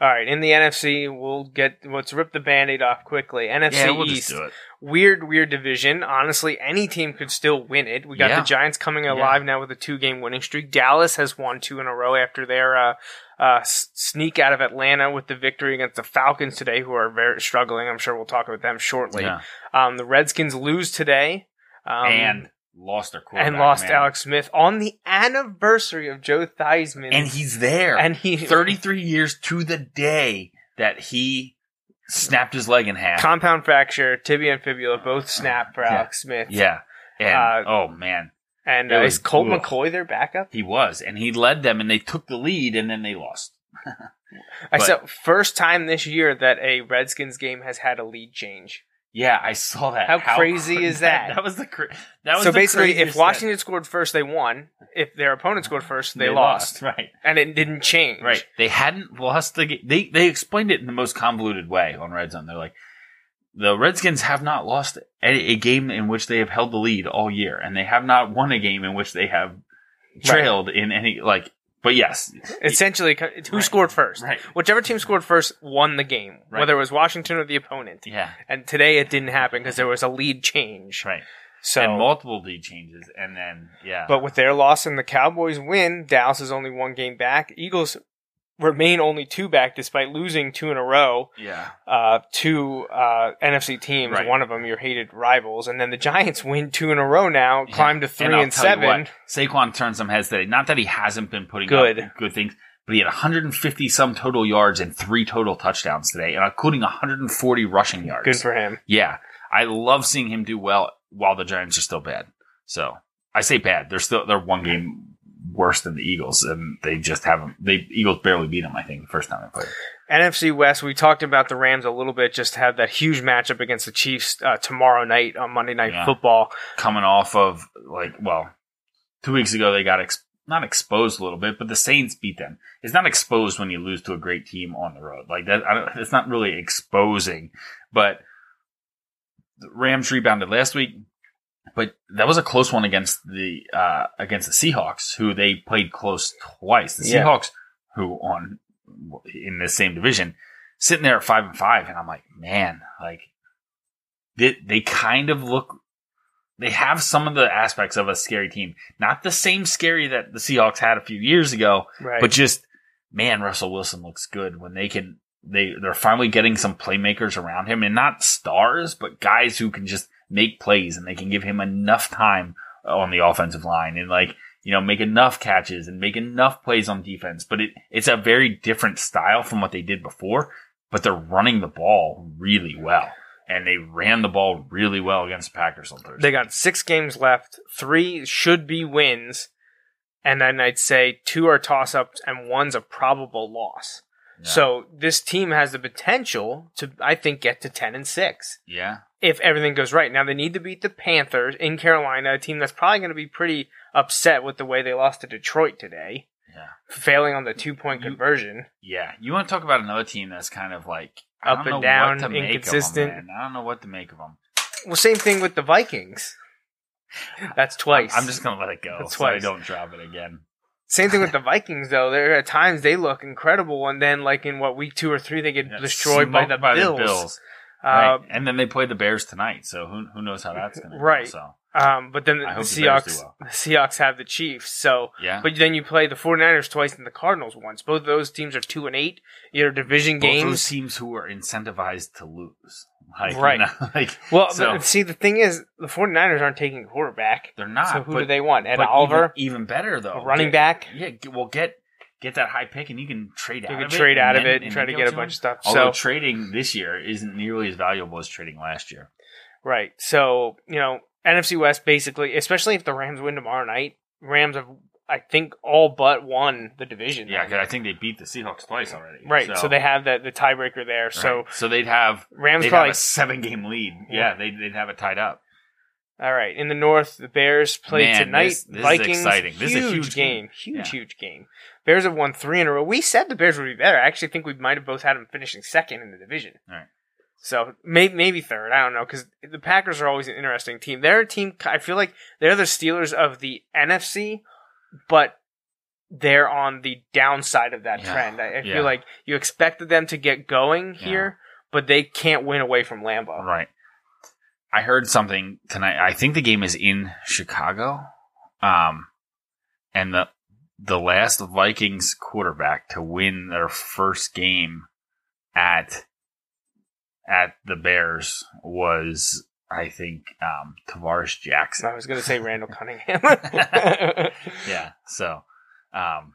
all right in the NFC, we'll get let's rip the band-aid off quickly. NFC yeah, we'll East, just do it. weird, weird division. Honestly, any team could still win it. We got Yeah. the Giants coming alive now with a two-game winning streak. Dallas has won two in a row after their uh, uh, sneak out of Atlanta with the victory against the Falcons today, who are very struggling. I'm sure we'll talk about them shortly. Um, the Redskins lose today. Um, and lost their quarterback. and lost man. Alex Smith on the anniversary of Joe Theismann. And he's there. and he 33 years to the day that he snapped his leg in half. compound fracture, tibia and fibula both snapped for Yeah. Alex Smith. yeah. And, Uh, oh, man. And uh, was- is Colt ugh. McCoy their backup? He was. And he led them, and they took the lead, and then they lost. <laughs> I said first time this year that a Redskins game has had a lead change. Yeah, I saw that. How crazy is that? <laughs> That was the cra- that was So basically, if Washington scored first, they won. If their opponent scored <laughs> first, thing. they, lost. Right. and it didn't change. Right. They hadn't lost the game. They they explained it in the most convoluted way on Red Zone. They're like, the Redskins have not lost a, a game in which they have held the lead all year, and they have not won a game in which they have trailed in any like. But yes, Essentially, who Right. scored first? Right. Whichever team scored first won the game, Right. whether it was Washington or the opponent. yeah, And today it didn't happen because there was a lead change. right. So, and multiple lead changes, and then yeah, but with their loss and the Cowboys win, Dallas is only one game back. Eagles remain only two back despite losing two in a row yeah, uh, to uh, NFC teams. Right. One of them your hated rivals, and then the Giants win two in a row now, Yeah. climb to three and, you seven. what, Saquon turned some heads today. Not that he hasn't been putting Good. up good things, but he had 150 some total yards and three total touchdowns today, and including 140 rushing yards. Good for him. Yeah, I love seeing him do well while the Giants are still bad. So I say bad. They're still they're one game worse than the Eagles, and they just haven't. They Eagles barely beat them. I think the first time they played. NFC West, we talked about the Rams a little bit. Just have that huge matchup against the Chiefs uh, tomorrow night on Monday Night Yeah. Football. Coming off of like well, two weeks ago they got ex- not exposed a little bit, but the Saints beat them. It's not exposed when you lose to a great team on the road like that. I don't, it's not really exposing, but the Rams rebounded last week. But that was a close one against the uh, against the Seahawks, who they played close twice. The Yeah. Seahawks, who on in the same division, sitting there at five and five, and I'm like, man, like they they kind of look. They have some of the aspects of a scary team, not the same scary that the Seahawks had a few years ago, Right. but just man, Russell Wilson looks good when they can. They they're finally getting some playmakers around him, and not stars, but guys who can just make plays, and they can give him enough time on the offensive line, and like you know make enough catches and make enough plays on defense. But it it's a very different style from what they did before. But they're running the ball really well, and they ran the ball really well against the Packers on Thursday. They got six games left. Three should be wins. And then I'd say two are toss ups and one's a probable loss. Yeah. So this team has the potential to, I think, get to 10 and 6 yeah, if everything goes right. Now they need to beat the Panthers in Carolina, a team that's probably going to be pretty upset with the way they lost to Detroit today, yeah. failing on the two point conversion. Yeah, you want to talk about another team that's kind of like Up and down, what to make of 'em, inconsistent. man. I don't know what to make of them. Well, same thing with the Vikings. That's twice. I'm just gonna let it go That's so I twice. don't drop it again. Same thing with the <laughs> Vikings, though. There at times they look incredible, and then like in what week two or three, they get Yeah, destroyed by the Bills. Uh, Uh, right. And then they play the Bears tonight, so who who knows how that's gonna Right. go. So um, but then the, the Seahawks, well. the Seahawks have the Chiefs. So, yeah, but then you play the 49ers twice and the Cardinals once. Both of those teams are two and eight. Your division both those games. teams who are incentivized to lose, <laughs> like, you Right. know, <laughs> like Well, so- see, the thing is, the 49ers aren't taking a quarterback. they're not. so who but, do they want? Ed Oliver, even, even better though, a running Get- back. Yeah, get, well, get get that high pick, and you can trade out. You of can it trade out of then- it and try to get a bunch of stuff. Although So- trading this year isn't nearly as valuable as trading last year. Right. So, you know, NFC West basically, especially if the Rams win tomorrow night, Rams have I think, all but won the division. Yeah, because I think they beat the Seahawks twice already. right. So, they have the the tiebreaker there. right. So so they'd have Rams they'd probably have a seven game lead. Yeah, Yeah. they'd, they'd have it tied up. all right. In the North, the Bears play Man, tonight. this- this is Vikings. exciting. This is a huge, huge game. game. Huge, Yeah. huge game. Bears have won three in a row. We said the Bears would be better. I actually think we might have both had them finishing second in the division. Right. So maybe maybe third. I don't know because the Packers are always an interesting team. They're a team. I feel like they're the Steelers of the NFC, but they're on the downside of that Yeah. trend. I, I Yeah. feel like you expected them to get going Yeah. here, but they can't win away from Lambeau. Right. I heard something tonight. I think the game is in Chicago. Um, and the the last Vikings quarterback to win their first game at at the Bears was I think um Tarvaris Jackson. I was going to say Randall Cunningham. <laughs> Yeah. So um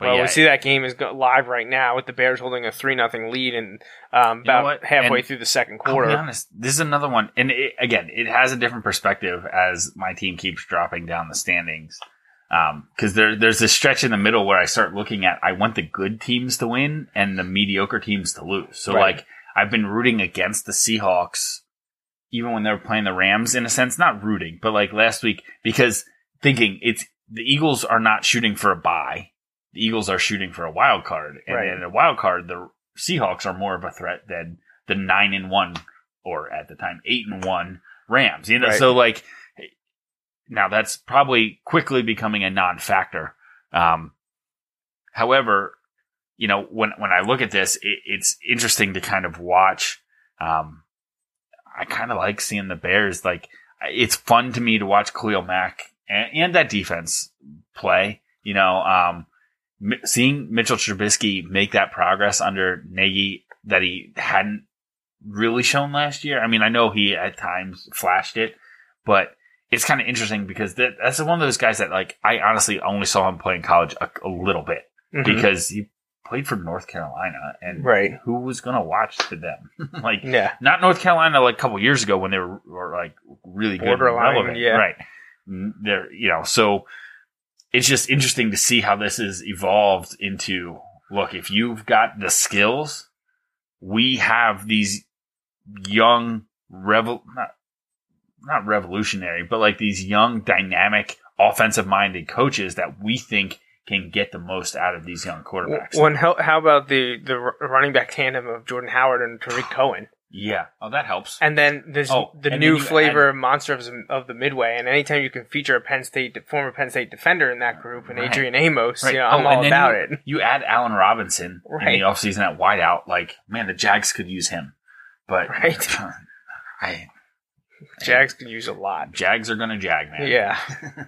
but well, yeah, we see that game is live right now with the Bears holding a three nothing lead and um, about halfway And through the second quarter. honest, this is another one, and it, again, it has a different perspective as my team keeps dropping down the standings. Um, because there, there's this stretch in the middle where I start looking at I want the good teams to win and the mediocre teams to lose. So Right. like I've been rooting against the Seahawks, even when they were playing the Rams. In a sense, not rooting, but like last week because thinking it's the Eagles are not shooting for a bye. The Eagles are shooting for a wild card, and Right. in a wild card, the Seahawks are more of a threat than the nine and one, or at the time eight and one Rams. You know, Right. so like now that's probably quickly becoming a non-factor. Um, however, you know, when when I look at this, it, it's interesting to kind of watch. Um, I kind of like seeing the Bears. Like, it's fun to me to watch Khalil Mack and, and that defense play. You know, um, seeing Mitchell Trubisky make that progress under Nagy that he hadn't really shown last year. I mean, I know he at times flashed it, but it's kind of interesting because that, that's one of those guys that like I honestly only saw him play in college a, a little bit Mhm. because he played for North Carolina and Right. who was going to watch to them? <laughs> like Yeah. not North Carolina like a couple years ago when they were, were like really good Borderline, relevant. yeah. Right. Mm, They're, you know, so it's just interesting to see how this has evolved into look, if you've got the skills, we have these young revel not not revolutionary, but like these young dynamic offensive minded coaches that we think can get the most out of these young quarterbacks. One, how, how about the the running back tandem of Jordan Howard and Tarik <sighs> Cohen? yeah. Oh, that helps. And then there's Oh, the new flavor monster of, of the Midway. And anytime you can feature a Penn State former Penn State defender in that group and Right. Adrian Amos, Right. you know, Oh, I'm and all about you, it. You add Allen Robinson in Right. the offseason at wideout, like, man, the Jags could use him. But Right. <laughs> I <laughs> Jags could use a lot. Jags are gonna jag, man. Yeah. <laughs>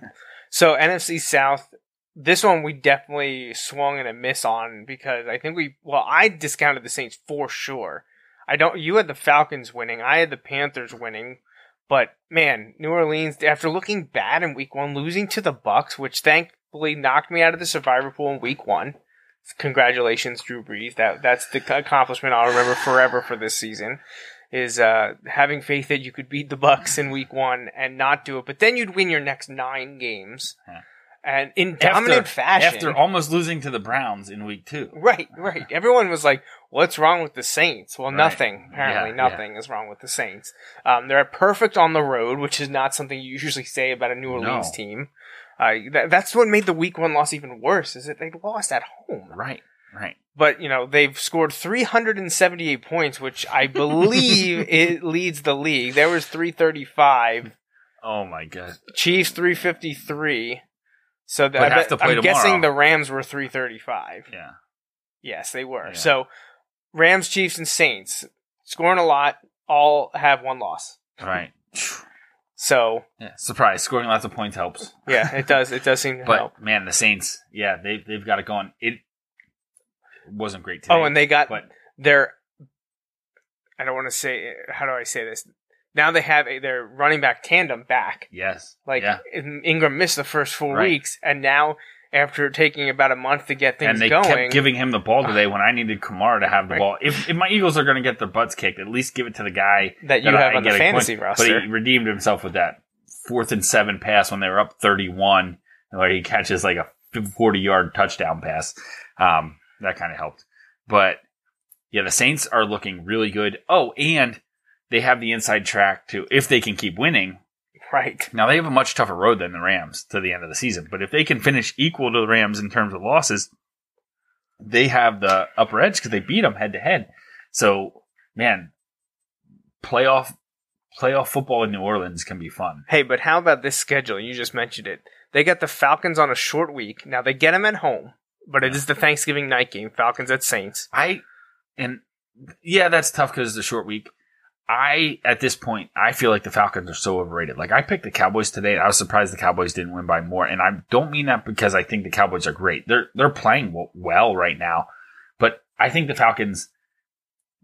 So NFC South, this one we definitely swung and a miss on because I think we well I discounted the Saints for sure. I don't. You had the Falcons winning. I had the Panthers winning. But man, New Orleans after looking bad in Week One, losing to the Bucs, which thankfully knocked me out of the Survivor pool in Week One. Congratulations, Drew Brees. That that's the accomplishment I'll remember forever for this season. Is uh, having faith that you could beat the Bucs in Week One and not do it, but then you'd win your next nine games, Yeah. and in dominant fashion. After almost losing to the Browns in week two. Right, right. Everyone was like, "What's wrong with the Saints?" Well, Right. nothing. Apparently, Yeah, nothing is wrong with the Saints. Um, they're perfect on the road, which is not something you usually say about a New Orleans No. team. Uh, that, that's what made the Week One loss even worse. Is that they lost at home, Right, right. but you know they've scored 378 points, which I believe <laughs> it leads the league. There was 335. Oh my god. Chiefs 353. So that, But I have to play am guessing the Rams were 335. Yeah. Yes, they were. Yeah. So Rams, Chiefs, and Saints scoring a lot. All have one loss. Right. <laughs> So Yeah. Surprise. Scoring lots of points helps. yeah, it does. It does seem to But help. man, the Saints, yeah, they they've got it going. It wasn't great today. Oh, and they got but their. I don't want to say. How do I say this? Now they have a, their running back tandem back. yes, Like yeah. Ingram missed the first four Right. weeks, and now after taking about a month to get things and they going, kept giving him the ball today when I needed Kamara to have the Right. ball. If, if my Eagles are going to get their butts kicked, at least give it to the guy That you I have on the a fantasy point. roster. But he redeemed himself with that fourth and seven pass when they were up thirty-one. where he catches like a 40 yard touchdown pass. Um, that kind of helped. But yeah, the Saints are looking really good. Oh, and they have the inside track to, if they can keep winning. Right. Now they have a much tougher road than the Rams to the end of the season, but if they can finish equal to the Rams in terms of losses, they have the upper edge because they beat them head to head. So, man, playoff playoff football in New Orleans can be fun. Hey, but how about this schedule? You just mentioned it. They got the Falcons on a short week. Now they get them at home, but it is the Thanksgiving night game. Falcons at Saints. I and yeah, that's tough because it's a short week. I at this point I feel like the Falcons are so overrated. Like I picked the Cowboys today. And I was surprised the Cowboys didn't win by more, and I don't mean that because I think the Cowboys are great. They're they're playing well right now, but I think the Falcons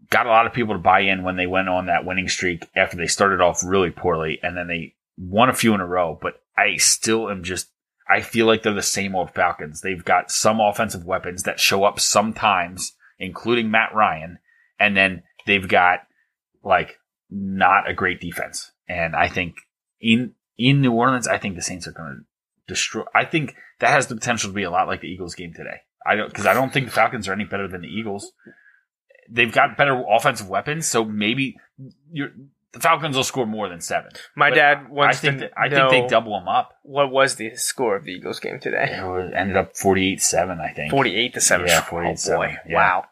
got a lot of people to buy in when they went on that winning streak after they started off really poorly, and then they won a few in a row. But I still am just I feel like they're the same old Falcons. They've got some offensive weapons that show up sometimes, including Matt Ryan, and then they've got like not a great defense. And I think in in New Orleans, I think the Saints are going to destroy. I think that has the potential to be a lot like the Eagles game today. I don't because I don't think the Falcons are any better than the Eagles. They've got better offensive weapons, so maybe you're, the Falcons will score more than seven. My But dad I wants think to that, I know think they double them up. what was the score of the Eagles game today. It was- ended up 48-7, I think. Forty-eight to seven. Yeah, Oh 48-7, boy! yeah. Wow.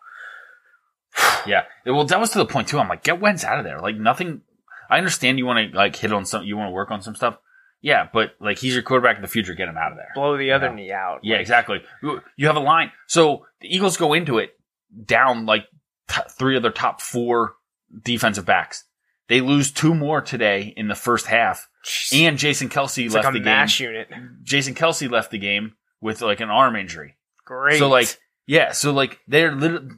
<sighs> Yeah. Well, that was to the point too. I'm like, get Wentz out of there. Like nothing. I understand you want to like hit on some, you want to work on some stuff. Yeah, but like he's your quarterback in the future. Get him out of there. Blow the other Yeah. knee out. Yeah, exactly. You you have a line. So the Eagles go into it down like t- three of their top four defensive backs. They lose two more today in the first half, and Jason Kelce It's left like a the mash game. unit. Jason Kelce left the game with like an arm injury. Great. So like, yeah, so like they're literally,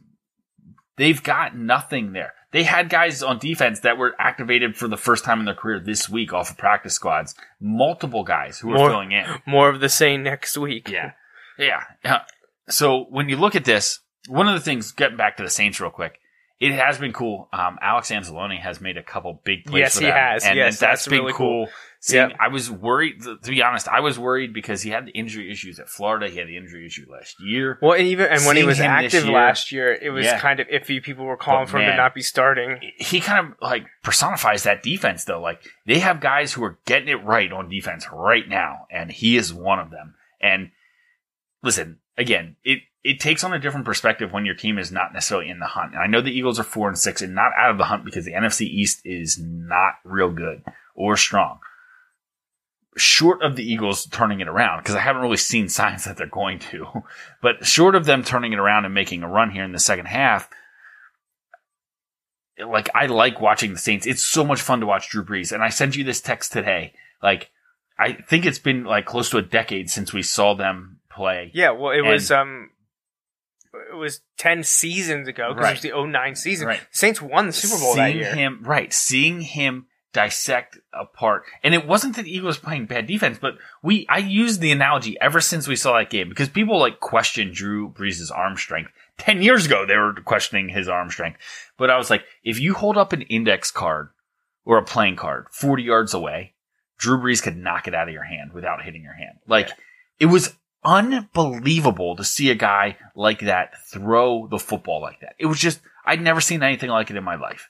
they've got nothing there. They had guys on defense that were activated for the first time in their career this week off of practice squads. Multiple guys who were More- filling in. more of the same next week. Yeah. Yeah. Yeah. So when you look at this, one of the things, getting back to the Saints real quick, it has been cool. Um, Alex Anzalone has made a couple big plays Yes, for he them, has. and Yes, that's that's been really cool. cool. Seeing, Yep. I was worried. To be honest, I was worried because he had the injury issues at Florida. He had the injury issue last year. Well, and even and when he was active year- last year, it was Yeah. kind of iffy. People were calling But for him man. to not be starting. he kind of like personifies that defense though. Like they have guys who are getting it right on defense right now, and he is one of them. And listen, again, it it takes on a different perspective when your team is not necessarily in the hunt. And I know the Eagles are four and six and not out of the hunt because the NFC East is not real good or strong. Short of the Eagles turning it around, because I haven't really seen <laughs> signs that they're going to, but short of them turning it around and making a run here in the second half, like I like watching the Saints. It's so much fun to watch Drew Brees. And I sent you this text today. Like I think it's been like close to a decade since we saw them play. Yeah, well, it And- was um, it was ten seasons ago because Right. it was the 09 season. Right. Saints won the Super Bowl seeing that year. him right, seeing him dissect apart. And it wasn't that the Eagles playing bad defense, but we I used the analogy ever since we saw that game because people like question Drew Brees' arm strength. Ten years ago they were questioning his arm strength. But I was like, if you hold up an index card or a playing card 40 yards away, Drew Brees could knock it out of your hand without hitting your hand. Like it was unbelievable to see a guy like that throw the football like that. It was just I'd never seen anything like it in my life.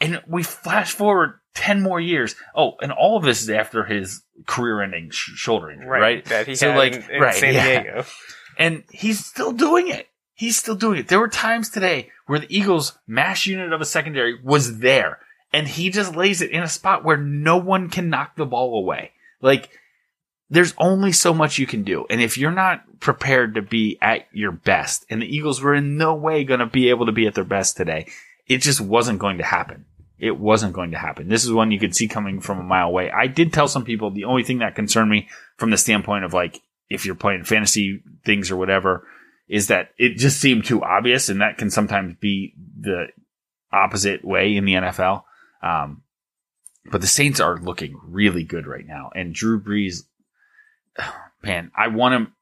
And we flash forward 10 more years. Oh, and all of this is after his career ending sh- shoulder injury, right? That he So, had like, in, in right, San yeah. And he's still doing it. He's still doing it. There were times today where the Eagles' mash unit of a secondary was there, and he just lays it in a spot where no one can knock the ball away. Like, there's only so much you can do. And if you're not prepared to be at your best, and the Eagles were in no way going to be able to be at their best today, it just wasn't going to happen. It wasn't going to happen. This is one you could see coming from a mile away. I did tell some people the only thing that concerned me from the standpoint of like, if you're playing fantasy things or whatever, is that it just seemed too obvious, and that can sometimes be the opposite way in the NFL. Um, but the Saints are looking really good right now, and Drew Brees, <sighs> man, I want him.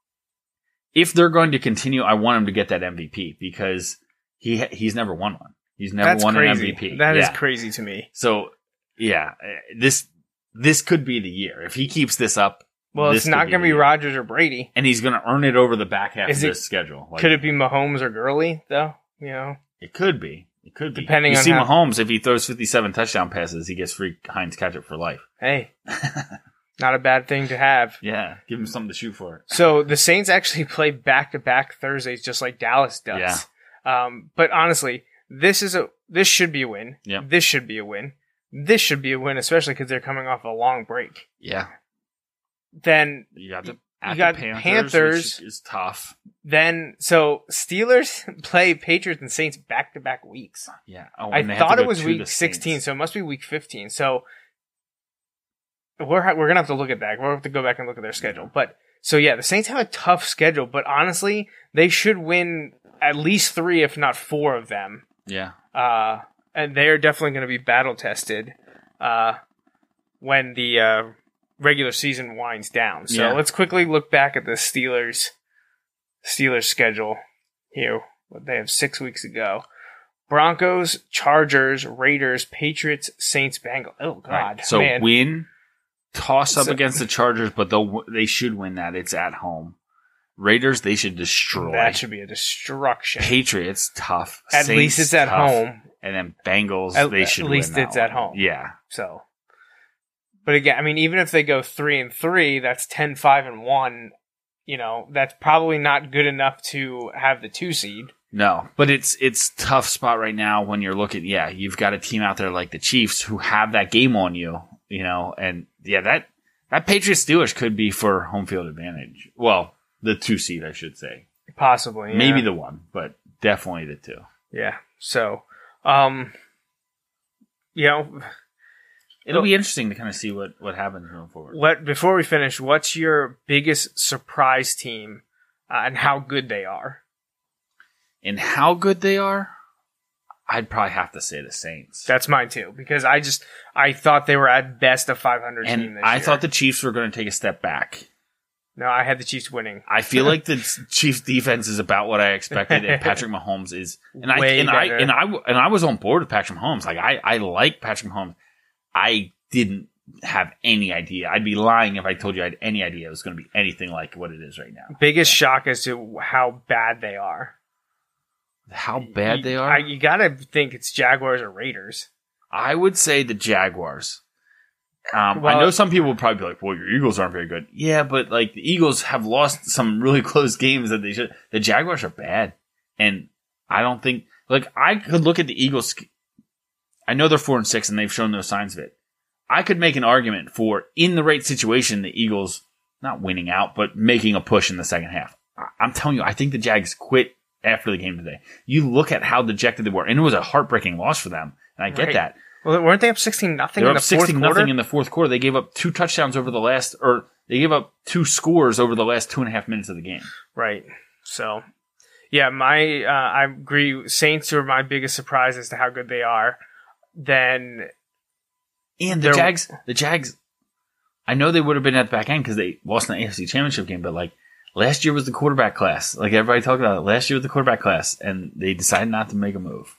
If they're going to continue, I want him to get that MVP because he he's never won one. He's never That's won crazy. an MVP. That is Yeah. crazy to me. So yeah, this this could be the year if he keeps this up. Well, it's not going to be year. Rodgers or Brady. and he's going to earn it over the back half Is of it- this schedule. Like, Could it be Mahomes or Gurley though? You know, It could be. It could be. Depending you on see how- Mahomes, if he throws 57 touchdown passes, he gets free Heinz ketchup for life. hey, <laughs> not a bad thing to have. Yeah, give him something to shoot for. So the Saints actually <laughs> play back to back Thursdays, just like Dallas does. Yeah. Um, but honestly, this is a this should be a win. Yeah. This should be a win. This should be a win, especially because they're coming off a long break. Yeah, Then you got the, You at the Panthers, Panthers. is tough. then so Steelers <laughs> play Patriots and Saints back to back weeks. Yeah, oh, I and they have to thought it was week 16, so it must be week 15. So we're ha- we're gonna have to look at that. We'll have to go back and look at their schedule. But so yeah, the Saints have a tough schedule, but honestly, they should win at least three, if not four of them. Yeah, Uh, and they are definitely going to be battle tested uh, when the uh, regular season winds down. So Yeah. let's quickly look back at the Steelers Steelers schedule here. What they have six weeks ago. Broncos, Chargers, Raiders, Patriots, Saints, Bengals. Oh God, right. So man. win, toss up So- against the Chargers, but they'll they should win that. It's at home. Raiders, they should destroy. that should be a destruction. Patriots, tough. At Saints, least it's at tough. home. And then Bengals, At- they should. at least it's at home. Yeah, So, but again, I mean, even if they go three and three, that's 10, 5 and one. You know, that's probably not good enough to have the two seed. No, but it's it's tough spot right now when you're looking. Yeah, you've got a team out there like the Chiefs who have that game on you, you know, and yeah, that that Patriots Steelers could be for home field advantage. Well, the two seed, I should say, Possibly, yeah. maybe the one, but definitely the two. yeah. So, um, you know, It'll be interesting to kind of see what what happens going forward. what before we finish, what's your biggest surprise team uh, and how good they are? And how good they are, I'd probably have to say the Saints. That's mine too, because I just I thought they were at best a 500 team and I year. thought the Chiefs were going to take a step back. no, I had the Chiefs winning. I feel <laughs> like the Chiefs defense is about what I expected, and <laughs> Patrick Mahomes is, and I Way and I and I and I was on board with Patrick Mahomes. Like I, I like Patrick Mahomes. I didn't have any idea. I'd be lying if I told you I had any idea it was going to be anything like what it is right now. Biggest shock as to how bad they are. How bad they are. I, you gotta think it's Jaguars or Raiders. I would say the Jaguars. Um, I know some people would probably be like, "Well, your Eagles aren't very good." Yeah, but like the Eagles have lost some really <laughs> close games that they should. The Jaguars are bad, and I don't think like I could look at the Eagles. I know they're four and six, and they've shown no signs of it. I could make an argument for in the right situation, the Eagles not winning out, but making a push in the second half. I'm telling you, I think the Jags quit after the game today. You look at how dejected they were, and it was a heartbreaking loss for them, and I get Right. that. Well, weren't they up sixteen nothing They were up sixteen nothing in the fourth quarter. They gave up two touchdowns over the last, or they gave up two scores over the last two and a half minutes of the game. right. So, yeah, my uh, I agree. Saints are my biggest surprise as to how good they are. Then And the Jags, the Jags, I know they would have been at the back end because they lost in the AFC Championship game, but like last year was the quarterback class. Like everybody talked about it. Last year was the quarterback class, and they decided not to make a move.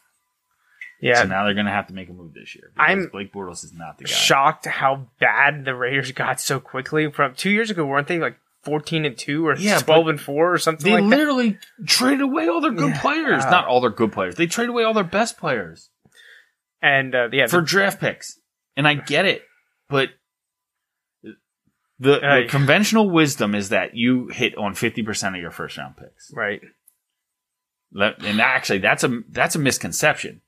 yeah, So now they're going to have to make a move this year. I'm Blake Bortles is not the guy. shocked how bad the Raiders got so quickly. From two years ago, weren't they like fourteen and two or Yeah, twelve and four or something They like that? literally traded away all their good players. Not all their good players. They traded away all their best players. And uh, yeah, for draft picks. And I get it, but the, the conventional wisdom is that you hit on 50% of your first round picks. right. And actually that's a that's a misconception.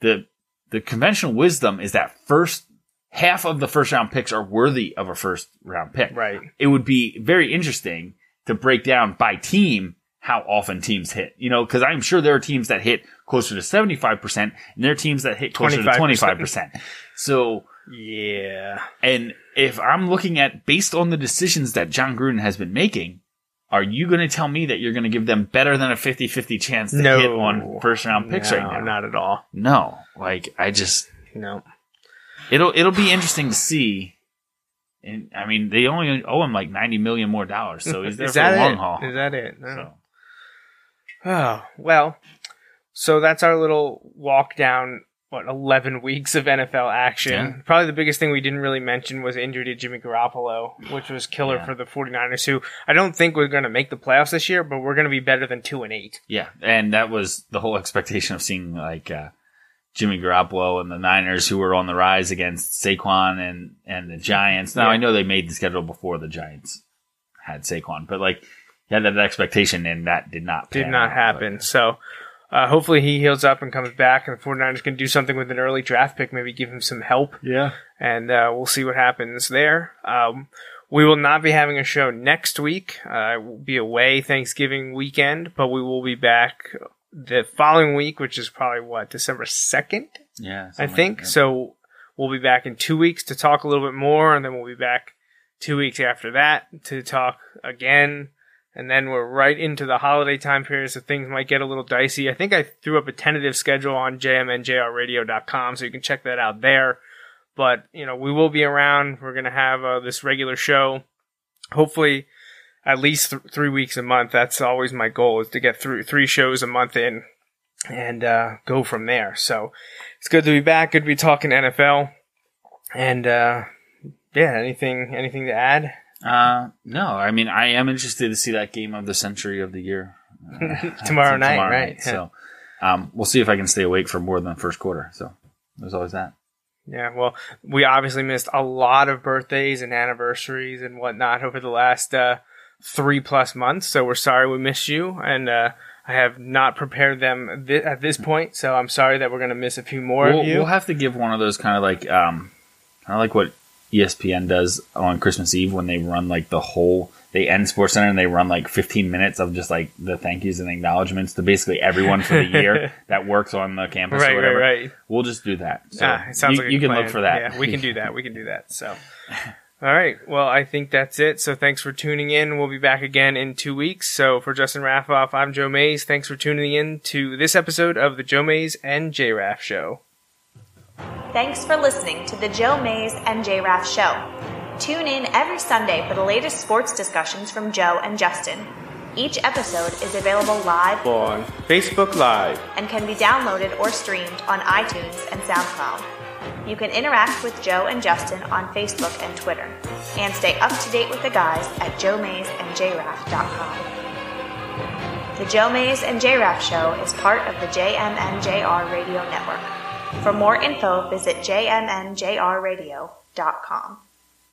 The the conventional wisdom is that first half of the first round picks are worthy of a first round pick. Right. It would be very interesting to break down by team how often teams hit. You know, because I'm sure there are teams that hit closer to 75% and there are teams that hit closer to 25%. 25%. So Yeah. and if I'm looking at based on the decisions that Jon Gruden has been making, are you going to tell me that you're going to give them better than a 50-50 chance to No. hit on first round picks no, right now? Not at all. No, like I just No. it'll it'll be interesting to see. And I mean, they only owe him like 90 million more dollars, so he's <laughs> there Is for the long it? haul. Is that it? No. So, oh. oh, well, so that's our little walk down what 11 weeks of NFL action. Yeah. Probably the biggest thing we didn't really mention was injury to Jimmy Garoppolo, which was killer Yeah. for the 49ers who I don't think we're going to make the playoffs this year, but we're going to be better than 2 and 8. Yeah, and that was the whole expectation of seeing like uh, Jimmy Garoppolo and the Niners, who were on the rise against Saquon and and the Giants. Now Yeah. I know they made the schedule before the Giants had Saquon, but like you had that expectation, and that did not Did not out, happen. So uh, hopefully he heals up and comes back and the 49ers can do something with an early draft pick, maybe give him some help. yeah, and uh, we'll see what happens there. Um, we will not be having a show next week. Uh, I will be away Thanksgiving weekend, but we will be back the following week, which is probably what December second, yeah, I something like think. So we'll be back in two weeks to talk a little bit more, and then we'll be back two weeks after that to talk again. And then we're right into the holiday time period, so things might get a little dicey. I think I threw up a tentative schedule on jmnjrradio.com, so you can check that out there. But, you know, we will be around. We're going to have uh, this regular show. Hopefully, at least th- three weeks a month. That's always my goal is to get through three shows a month in and uh, go from there. So it's good to be back. Good to be talking NFL. And uh, yeah, anything anything to add? Uh, no, I mean I am interested to see that game of the century of the year <laughs> uh, <laughs> Tomorrow night, right? So um, we'll see if I can stay awake for more than the first quarter. So there's always that. Yeah, well, we obviously missed a lot of birthdays and anniversaries and whatnot over the last uh, three plus months. So we're sorry we missed you, and uh, I have not prepared them thi- at this point. So I'm sorry that we're going to miss a few more we'll, of you. we'll have to give one of those kind of like um, kind of like what ESPN does on Christmas Eve when they run like the whole. They end Sports Center and they run like 15 minutes of just like the thank yous and acknowledgments to basically everyone for the year <laughs> that works on the campus right, or right, whatever. right. We'll just do that. So ah, it sounds you, like a you can plan. look for that. Yeah, we can do that. We can do that. So, <laughs> all right. Well, I think that's it. So, thanks for tuning in. We'll be back again in two weeks. So, for Justin Raffoff, I'm Joe Mays. Thanks for tuning in to this episode of the Joe Mays and J Raff Show. Thanks for listening to the Joe Mays and J Raff Show. Tune in every Sunday for the latest sports discussions from Joe and Justin. Each episode is available live On Facebook Live. and can be downloaded or streamed on iTunes and SoundCloud. You can interact with Joe and Justin on Facebook and Twitter, and stay up to date with the guys at joemaysandjraff.com. The Joe Mays and JRaff Show is part of the JMNJR Radio Network. For more info, visit jmnjrradio.com.